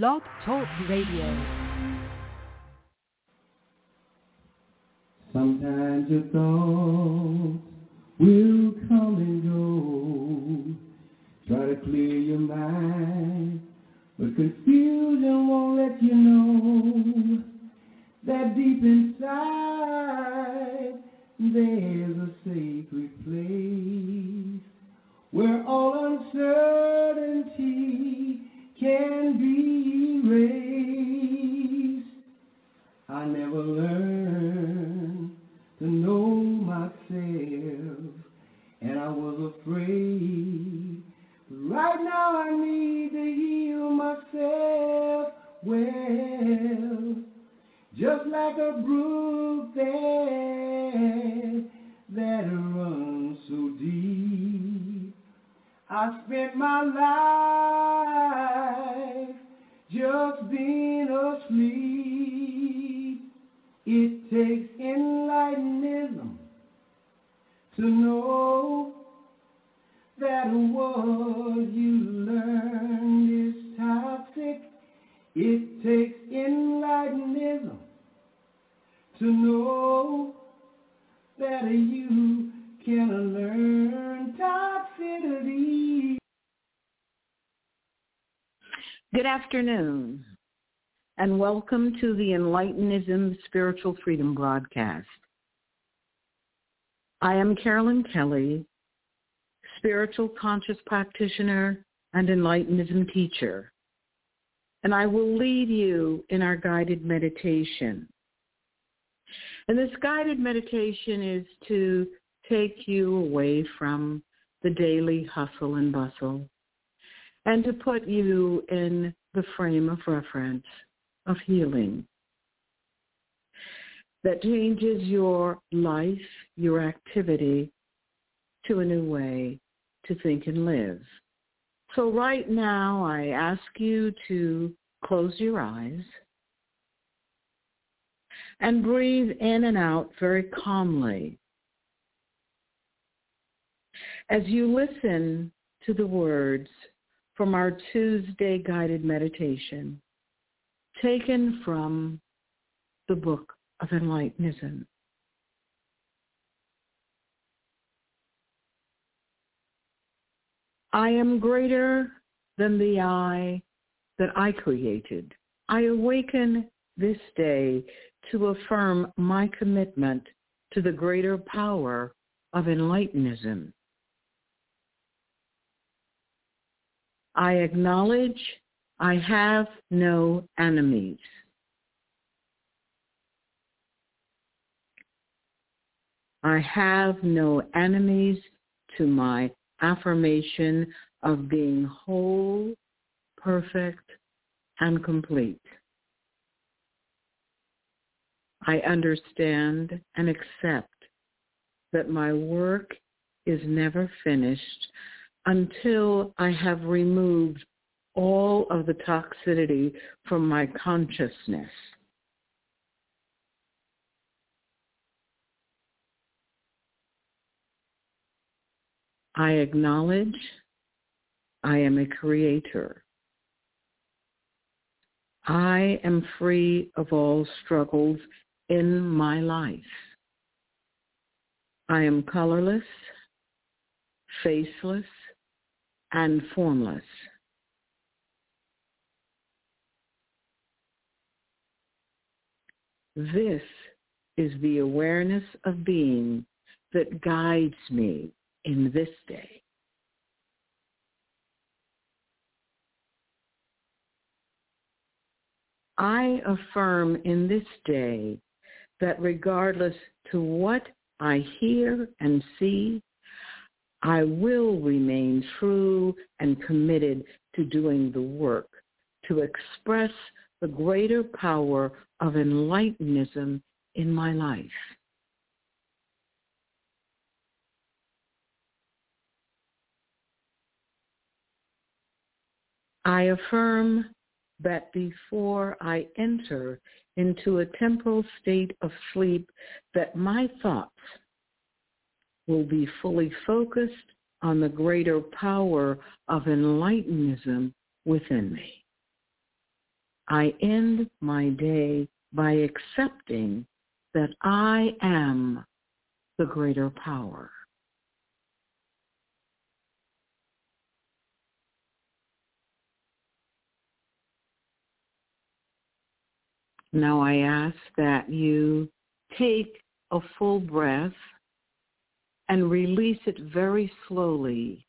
Blog Talk Radio. Sometimes your thoughts will come and go. Try to clear your mind, but confusion won't let you know that deep inside there's a sacred place where all uncertainty can be erased. I never learned to know myself, and I was afraid. But right now I need to heal myself well, just like a brook that, that runs so deep. I spent my life just being asleep. It takes afternoon, and welcome to the Enlightenism Spiritual Freedom broadcast. I am Carolyn Kelly, spiritual conscious practitioner and Enlightenism teacher, and I will lead you in our guided meditation. And this guided meditation is to take you away from the daily hustle and bustle and to put you in the frame of reference of healing that changes your life, your activity to a new way to think and live. So right now I ask you to close your eyes and breathe in and out very calmly. As you listen to the words from our Tuesday guided meditation, taken from the book of Enlightenism. I am greater than the I that I created. I awaken this day to affirm my commitment to the greater power of Enlightenism. I acknowledge I have no enemies. I have no enemies to my affirmation of being whole, perfect, and complete. I understand and accept that my work is never finished until I have removed all of the toxicity from my consciousness. I acknowledge I am a creator. I am free of all struggles in my life. I am colorless, faceless, and formless. This is the awareness of being that guides me in this day. I affirm in this day that regardless to what I hear and see, I will remain true and committed to doing the work to express the greater power of enlightenism in my life. I affirm that before I enter into a temporal state of sleep, that my thoughts will be fully focused on the greater power of enlightenism within me. I end my day by accepting that I am the greater power. Now I ask that you take a full breath and release it very slowly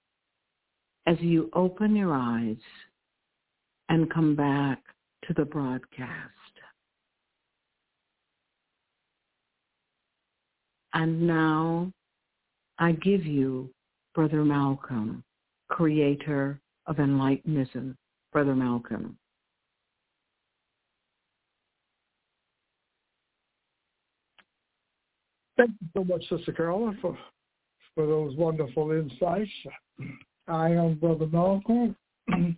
as you open your eyes and come back to the broadcast. And now I give you Brother Malcolm, creator of Enlightenism, Brother Malcolm. Thank you so much, Sister Carolyn, for for those wonderful insights. I am Brother Malcolm, and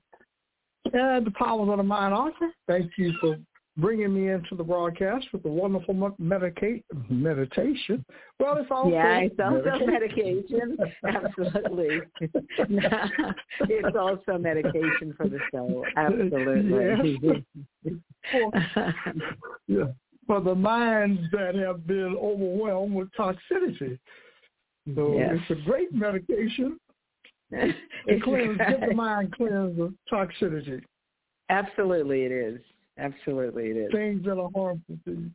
the Powers of the Mind author. Thank you for bringing me into the broadcast with the wonderful medicate, meditation. Well, it's also yeah, it's also medication. Absolutely, it's also medication for the soul. Absolutely. Yeah. yeah. For the minds that have been overwhelmed with toxicity. So yes. it's a great medication it cleanse, get the mind cleansed of toxicity. Absolutely, it is. Absolutely, it is. Things that are harmful to you.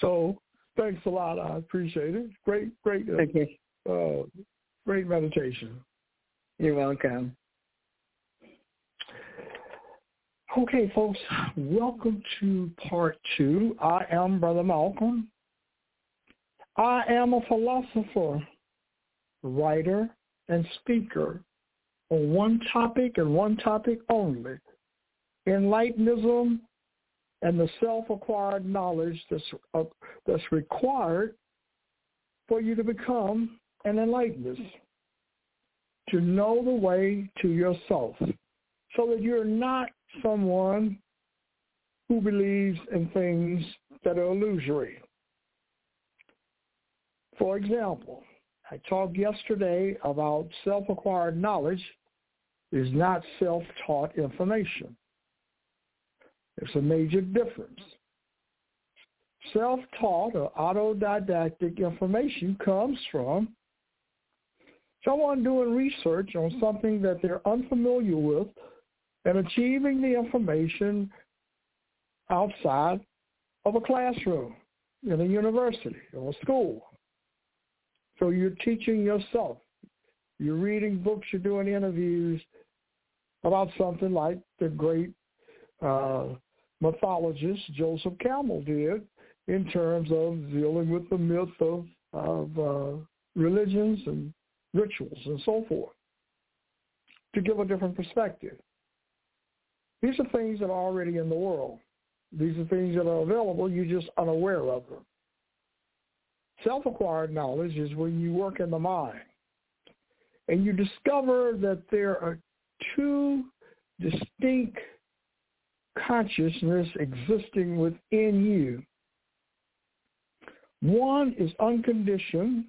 So thanks a lot. I appreciate it. Great, great, uh, okay. uh, great meditation. You're welcome. Okay, folks, welcome to part two. I am Brother Malcolm. I am a philosopher, writer, and speaker on one topic and one topic only, Enlightenism and the self-acquired knowledge that's, uh, that's required for you to become an enlightenist, to know the way to yourself, so that you're not someone who believes in things that are illusory. For example, I talked yesterday about self-acquired knowledge is not self-taught information. There's a major difference. Self-taught or autodidactic information comes from someone doing research on something that they're unfamiliar with and achieving the information outside of a classroom in a university or a school. So you're teaching yourself. You're reading books, you're doing interviews about something like the great uh, mythologist Joseph Campbell did in terms of dealing with the myth of, of uh, religions and rituals and so forth to give a different perspective. These are things that are already in the world. These are things that are available. You're just unaware of them. Self-acquired knowledge is when you work in the mind and you discover that there are two distinct consciousness existing within you. One is unconditioned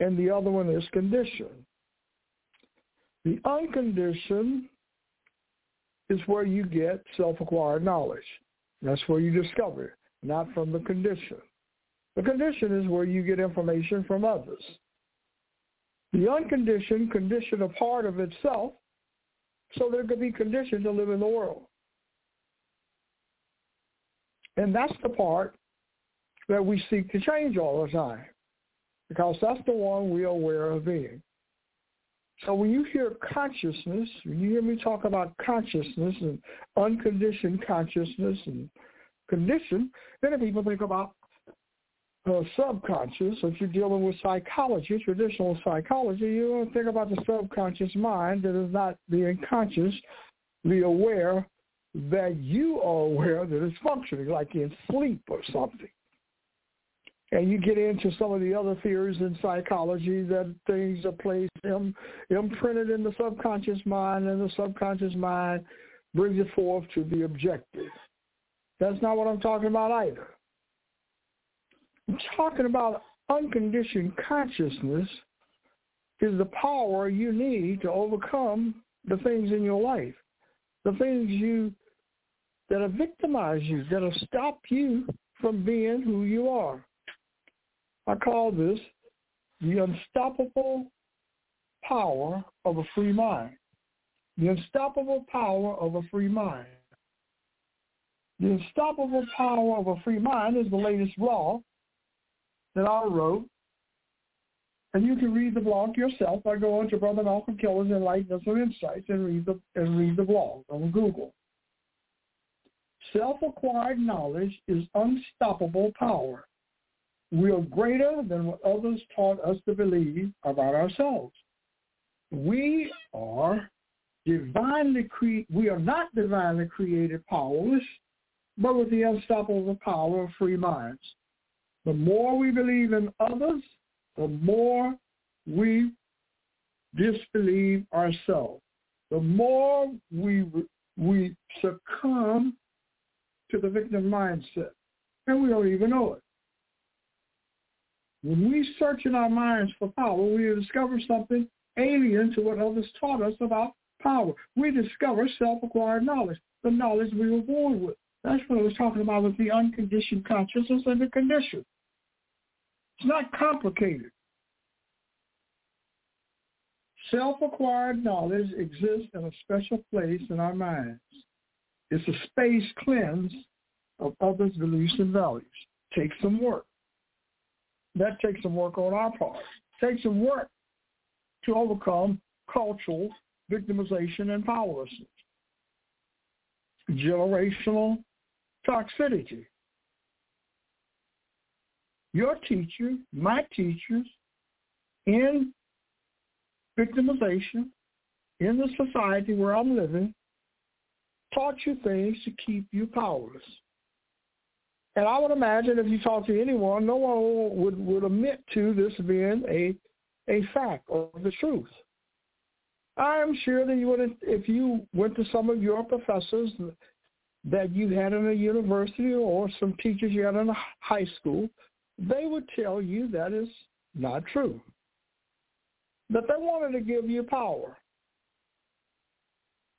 and the other one is conditioned. The unconditioned is where you get self-acquired knowledge. That's where you discover it, not from the condition. The condition is where you get information from others. The unconditioned condition a part of itself so there could be conditioned to live in the world. And that's the part that we seek to change all the time because that's the one we are aware of being. So when you hear consciousness, when you hear me talk about consciousness and unconditioned consciousness and condition, then people think about uh, subconscious. If you're dealing with psychology, traditional psychology, you don't think about the subconscious mind that is not being consciously aware that you are aware that it's functioning, like in sleep or something and you get into some of the other theories in psychology that things are placed Im, imprinted in the subconscious mind, and the subconscious mind brings it forth to the objective. That's not what I'm talking about either. Talking about unconditioned consciousness is the power you need to overcome the things in your life. the things you that have victimized you, that have stopped you from being who you are. I call this the unstoppable power of a free mind. The unstoppable power of a free mind. The unstoppable power of a free mind is the latest law that I wrote. And you can read the blog yourself by going to Brother Malcolm Kelly's Enlightenment of Insights and read the and read the blog on Google. Self-acquired knowledge is unstoppable power. We are greater than what others taught us to believe about ourselves. We are divinely cre- we are not divinely created powerless, but with the unstoppable power of free minds. The more we believe in others, the more we disbelieve ourselves. The more we we succumb to the victim mindset, and we don't even know it. When we search in our minds for power, we discover something alien to what others taught us about power. We discover self-acquired knowledge, the knowledge we were born with. That's what I was talking about with the unconditioned consciousness and the condition. It's not complicated. Self-acquired knowledge exists in a special place in our minds. It's a space cleansed of others' beliefs and values. Takes some work. That takes some work on our part. Takes some work to overcome cultural victimization and powerlessness. Generational toxicity. Your teachers, my teachers, in victimization, in the society where I'm living, taught you things to keep you powerless. And I would imagine if you talk to anyone, no one would, would admit to this being a, a fact or the truth. I'm sure that you would, if you went to some of your professors that you had in a university or some teachers you had in a high school, they would tell you that is not true. That they wanted to give you power.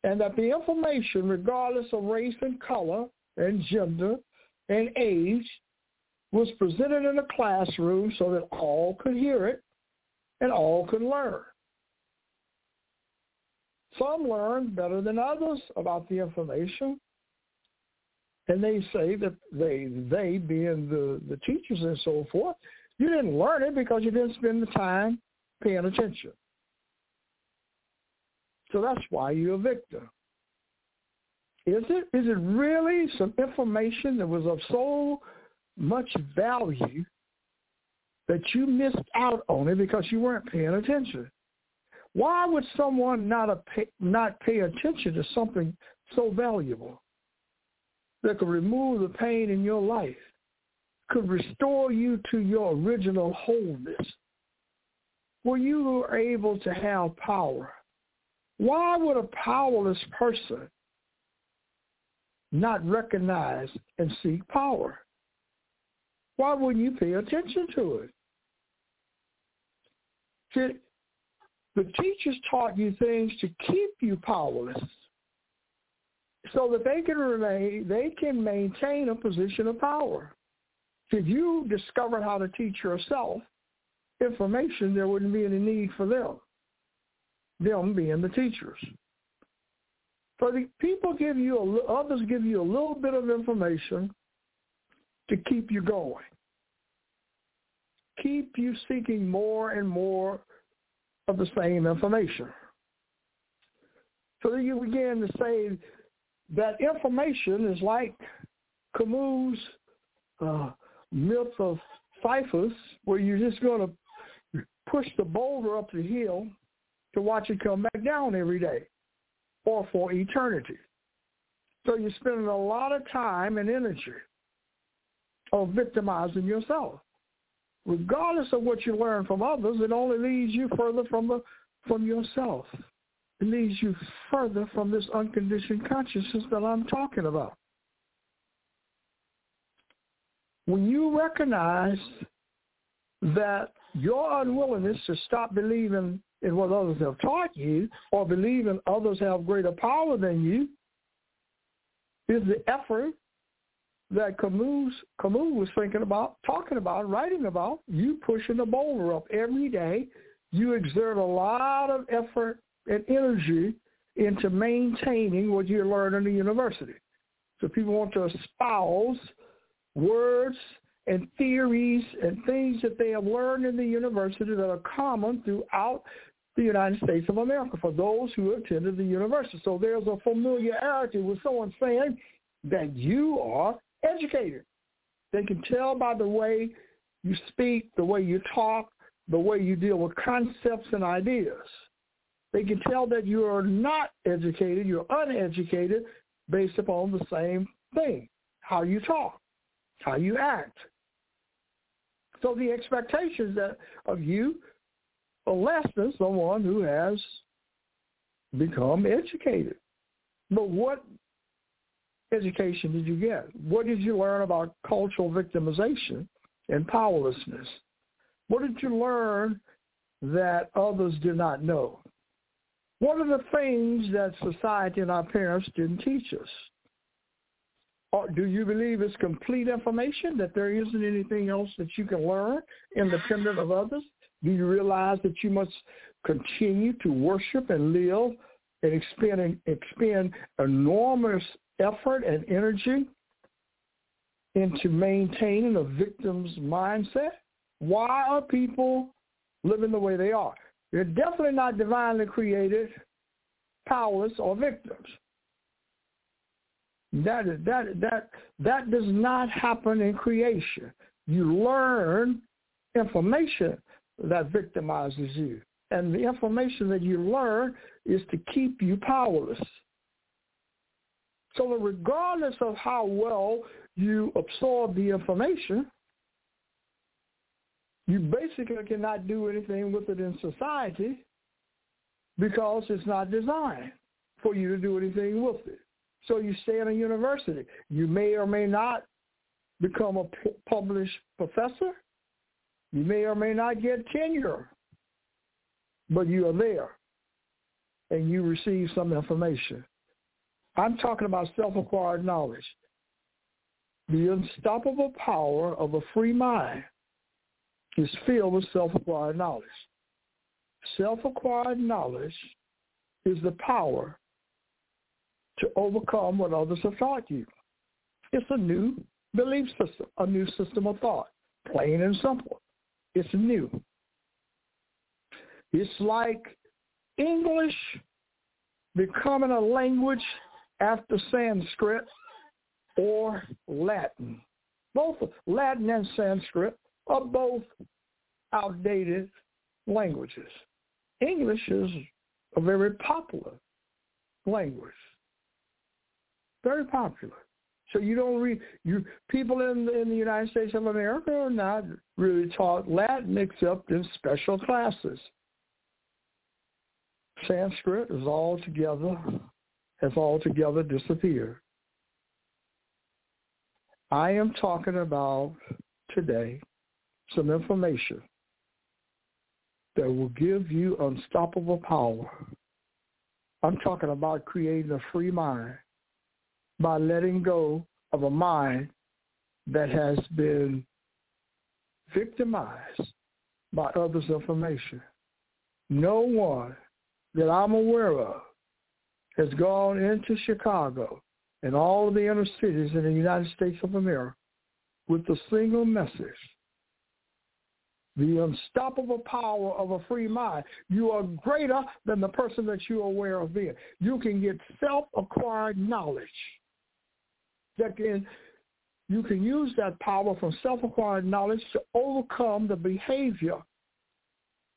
And that the information, regardless of race and color and gender and age was presented in a classroom so that all could hear it and all could learn. Some learned better than others about the information. And they say that they, they being the, the teachers and so forth, you didn't learn it because you didn't spend the time paying attention. So that's why you're a victim. Is it is it really some information that was of so much value that you missed out on it because you weren't paying attention? Why would someone not pay, not pay attention to something so valuable that could remove the pain in your life, could restore you to your original wholeness, where you were able to have power? Why would a powerless person not recognize and seek power? Why wouldn't you pay attention to it? See, the teachers taught you things to keep you powerless so that they can remain, they can maintain a position of power. If you discovered how to teach yourself information, there wouldn't be any need for them, them being the teachers. So the people give you, a, others give you a little bit of information to keep you going. Keep you seeking more and more of the same information. So you begin to say that information is like Camus' uh, myth of Sisyphus, where you're just going to push the boulder up the hill to watch it come back down every day or for eternity. So you're spending a lot of time and energy of victimizing yourself. Regardless of what you learn from others, it only leads you further from the from yourself. Leads you further from this unconditioned consciousness that I'm talking about. When you recognize that your unwillingness to stop believing in what others have taught you or believing others have greater power than you is the effort that Camus, Camus was thinking about, talking about, writing about. You pushing the boulder up every day. You exert a lot of effort and energy into maintaining what you learn in the university. So people want to espouse words and theories and things that they have learned in the university that are common throughout the United States of America for those who attended the university. So there's a familiarity with someone saying that you are educated. They can tell by the way you speak, the way you talk, the way you deal with concepts and ideas. They can tell that you are not educated, you're uneducated based upon the same thing, how you talk, how you act. So the expectations that of you are less than someone who has become educated. But what education did you get? What did you learn about cultural victimization and powerlessness? What did you learn that others did not know? What are the things that society and our parents didn't teach us? Or do you believe it's complete information, that there isn't anything else that you can learn independent of others? Do you realize that you must continue to worship and live and expend, expend enormous effort and energy into maintaining a victim's mindset? Why are people living the way they are? They're definitely not divinely created, powerless, or victims. That is that that that does not happen in creation. You learn information that victimizes you. And the information that you learn is to keep you powerless. So regardless of how well you absorb the information, you basically cannot do anything with it in society because it's not designed for you to do anything with it. So you stay in a university. You may or may not become a published professor. You may or may not get tenure, but you are there and you receive some information. I'm talking about self-acquired knowledge. The unstoppable power of a free mind is filled with self-acquired knowledge. Self-acquired knowledge is the power to overcome what others have taught you. It's a new belief system, a new system of thought, plain and simple. It's new. It's like English becoming a language after Sanskrit or Latin. Both Latin and Sanskrit are both outdated languages. English is a very popular language. Very popular. So you don't read you people in in the United States of America are not really taught Latin except in special classes. Sanskrit is altogether has altogether disappeared. I am talking about today some information that will give you unstoppable power. I'm talking about creating a free mind by letting go of a mind that has been victimized by others' information. No one that I'm aware of has gone into Chicago and all of the inner cities in the United States of America with a single message. The unstoppable power of a free mind. You are greater than the person that you are aware of being. You can get self-acquired knowledge that can you can use that power from self-acquired knowledge to overcome the behavior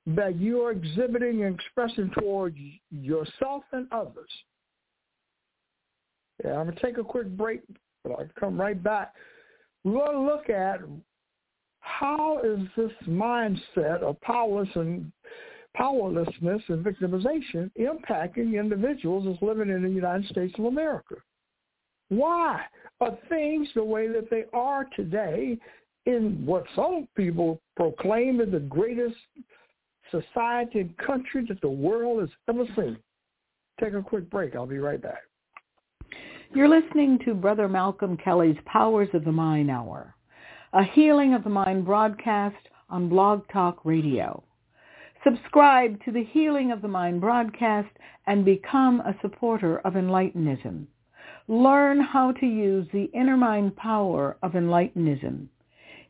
that you're exhibiting and expressing towards yourself and others. Yeah, I'm going to take a quick break, but I'll come right back. We're going to look at how is this mindset of powerless and powerlessness and victimization impacting individuals that's living in the United States of America. Why are things the way that they are today in what some people proclaim is the greatest society and country that the world has ever seen? Take a quick break. I'll be right back. You're listening to Brother Malcolm Kelly's Powers of the Mind Hour, a Healing of the Mind broadcast on Blog Talk Radio. Subscribe to the Healing of the Mind broadcast and become a supporter of Enlightenism. Learn how to use the inner mind power of Enlightenism.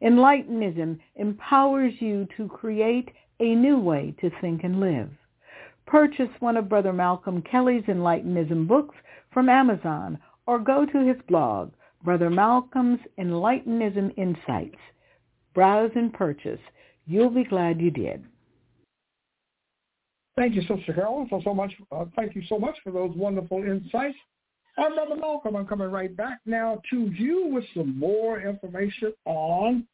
Enlightenism empowers you to create a new way to think and live. Purchase one of Brother Malcolm Kelly's Enlightenism books from Amazon or go to his blog, Brother Malcolm's Enlightenism Insights. Browse and purchase. You'll be glad you did. Thank you, Sister Carolyn, for so much. Uh, thank you so much for those wonderful insights. I'm Brother Malcolm. I'm coming right back now to you with some more information on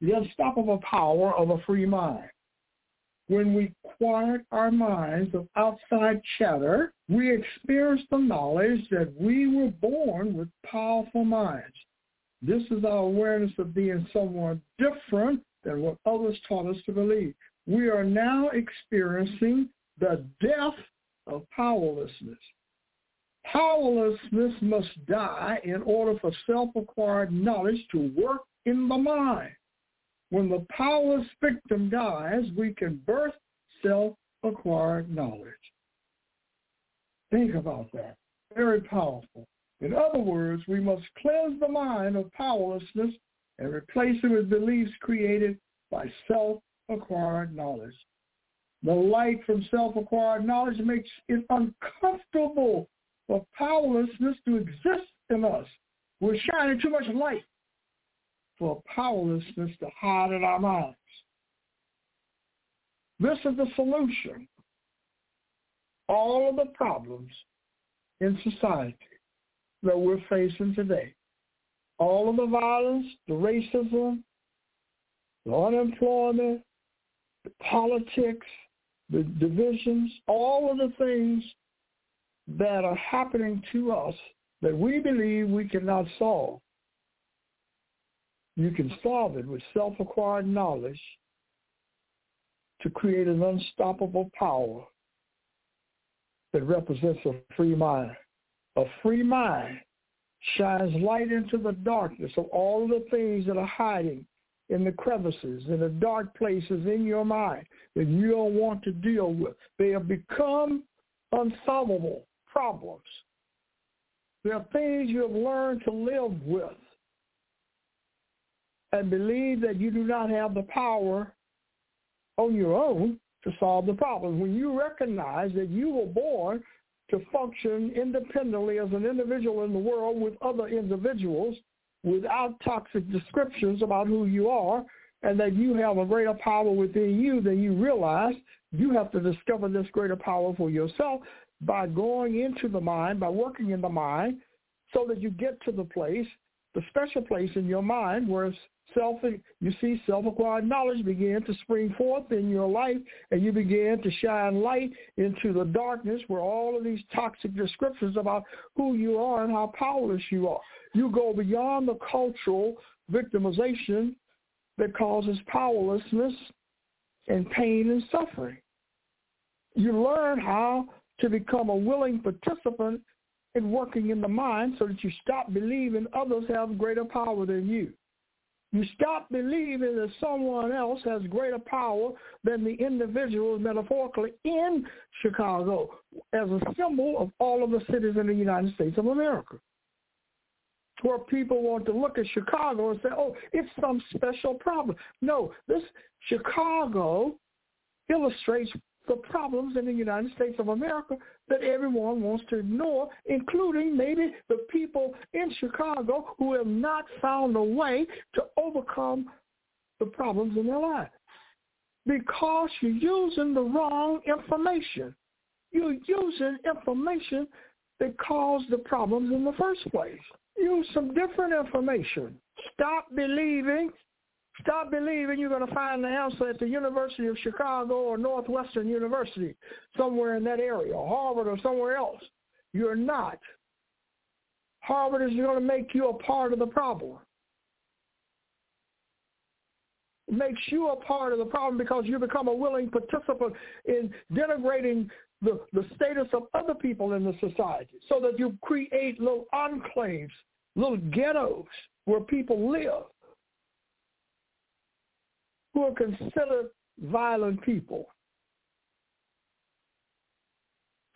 the unstoppable power of a free mind. When we quiet our minds of outside chatter, we experience the knowledge that we were born with powerful minds. This is our awareness of being someone different than what others taught us to believe. We are now experiencing the death of powerlessness. Powerlessness must die in order for self-acquired knowledge to work in the mind. When the powerless victim dies, we can birth self-acquired knowledge. Think about that. Very powerful. In other words, we must cleanse the mind of powerlessness and replace it with beliefs created by self-acquired knowledge. The light from self-acquired knowledge makes it uncomfortable for powerlessness to exist in us. We're shining too much light for powerlessness to hide in our minds. This is the solution. All of the problems in society that we're facing today, all of the violence, the racism, the unemployment, the politics, the divisions, all of the things that are happening to us that we believe we cannot solve. You can solve it with self-acquired knowledge to create an unstoppable power that represents a free mind. A free mind shines light into the darkness of all the things that are hiding in the crevices, in the dark places in your mind that you don't want to deal with. They have become unsolvable problems. There are things you have learned to live with and believe that you do not have the power on your own to solve the problem. When you recognize that you were born to function independently as an individual in the world with other individuals without toxic descriptions about who you are and that you have a greater power within you, than you realize you have to discover this greater power for yourself by going into the mind, by working in the mind, so that you get to the place, the special place in your mind where self, you see self-acquired knowledge begin to spring forth in your life, and you begin to shine light into the darkness where all of these toxic descriptions about who you are and how powerless you are. You go beyond the cultural victimization that causes powerlessness and pain and suffering. You learn how to become a willing participant in working in the mind so that you stop believing others have greater power than you. You stop believing that someone else has greater power than the individual metaphorically in Chicago as a symbol of all of the cities in the United States of America. Where people want to look at Chicago and say, oh, it's some special problem. No, this Chicago illustrates the problems in the United States of America that everyone wants to ignore, including maybe the people in Chicago who have not found a way to overcome the problems in their lives. Because you're using the wrong information. You're using information that caused the problems in the first place. Use some different information. Stop believing Stop believing you're going to find the answer at the University of Chicago or Northwestern University, somewhere in that area, or Harvard or somewhere else. You're not. Harvard is going to make you a part of the problem. It makes you a part of the problem because you become a willing participant in denigrating the, the status of other people in the society so that you create little enclaves, little ghettos where people live who are considered violent people.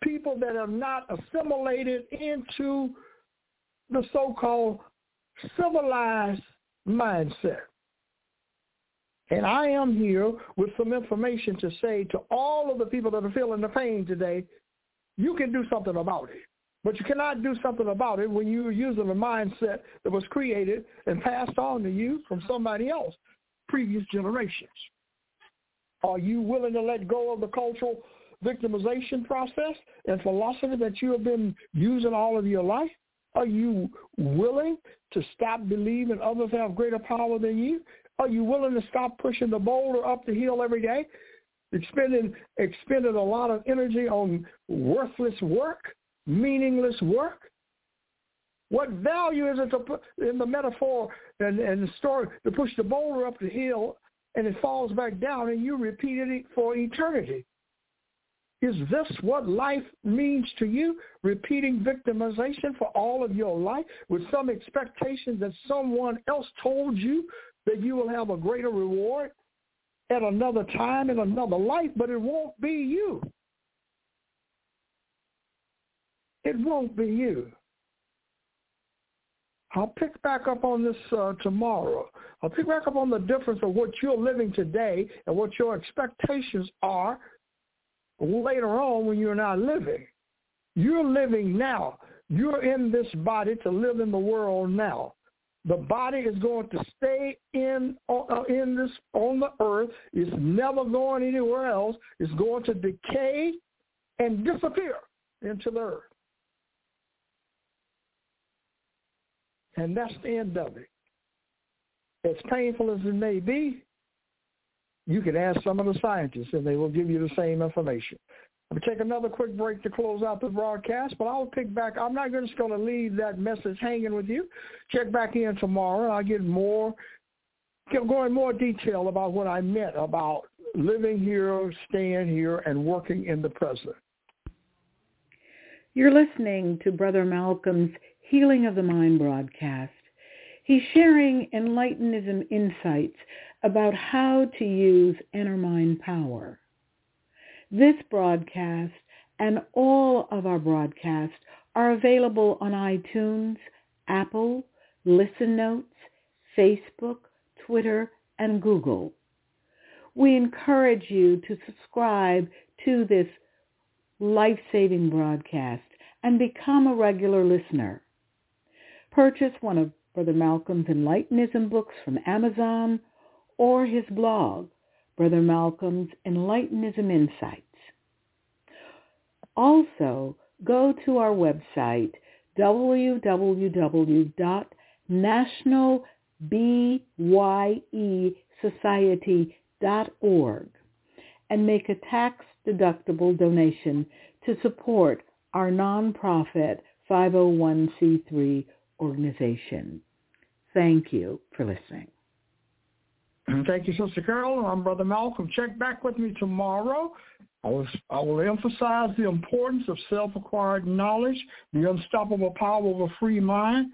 People that have not assimilated into the so-called civilized mindset. And I am here with some information to say to all of the people that are feeling the pain today, you can do something about it. But you cannot do something about it when you're using a mindset that was created and passed on to you from somebody else, previous generations. Are you willing to let go of the cultural victimization process and philosophy that you have been using all of your life? Are you willing to stop believing others have greater power than you? Are you willing to stop pushing the boulder up the hill every day? Expending expending a lot of energy on worthless work, meaningless work. What value is it to put in the metaphor and, and the story to push the boulder up the hill and it falls back down and you repeat it for eternity? Is this what life means to you? Repeating victimization for all of your life with some expectation that someone else told you that you will have a greater reward at another time in another life, but it won't be you. It won't be you. I'll pick back up on this uh, tomorrow. I'll pick back up on the difference of what you're living today and what your expectations are later on when you're not living. You're living now. You're in this body to live in the world now. The body is going to stay in uh, in this on the earth. It's never going anywhere else. It's going to decay and disappear into the earth. And that's the end of it. As painful as it may be, you can ask some of the scientists and they will give you the same information. I'm going to take another quick break to close out the broadcast, but I'll pick back. I'm not just going to leave that message hanging with you. Check back in tomorrow. and I'll get more, go in more detail about what I meant about living here, staying here, and working in the present. You're listening to Brother Malcolm's Healing of the Mind broadcast. He's sharing Enlightenism insights about how to use inner mind power. This broadcast and all of our broadcasts are available on iTunes, Apple, Listen Notes, Facebook, Twitter, and Google. We encourage you to subscribe to this life-saving broadcast and become a regular listener. Purchase one of Brother Malcolm's Enlightenism books from Amazon or his blog, Brother Malcolm's Enlightenism Insights. Also, go to our website, www.nationalbyesociety.org and make a tax-deductible donation to support our nonprofit 501c3 organization. Thank you for listening. Thank you, Sister Carol. I'm Brother Malcolm. Check back with me tomorrow. I will, I will emphasize the importance of self-acquired knowledge, the unstoppable power of a free mind,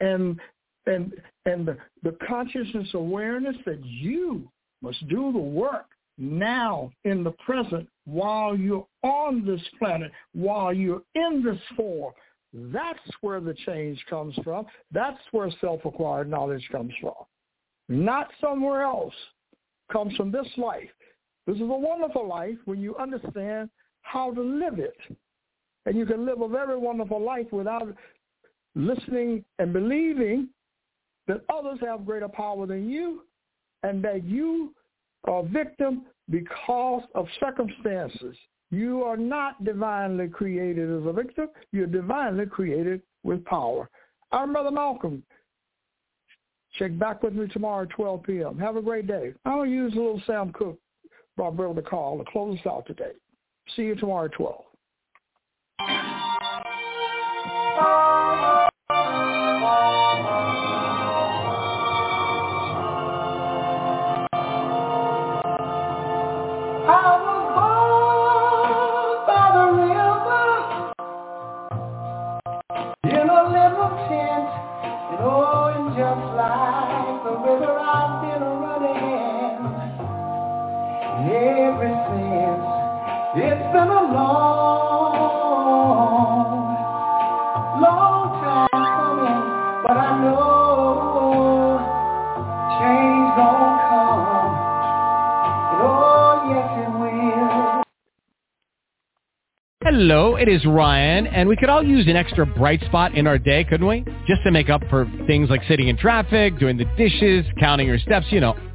and and and the, the consciousness awareness that you must do the work now in the present while you're on this planet, while you're in this form. That's where the change comes from. That's where self-acquired knowledge comes from not somewhere else, comes from this life. This is a wonderful life when you understand how to live it. And you can live a very wonderful life without listening and believing that others have greater power than you and that you are a victim because of circumstances. You are not divinely created as a victim. You're divinely created with power. I'm Brother Malcolm. Check back with me tomorrow at 12 p.m. Have a great day. I'll use a little Sam Cooke, Bob Brother call to close us out today. See you tomorrow at 12. been a long, long time coming, but I know change come. And oh, yes it will. Hello, it is Ryan, and we could all use an extra bright spot in our day, couldn't we? Just to make up for things like sitting in traffic, doing the dishes, counting your steps, you know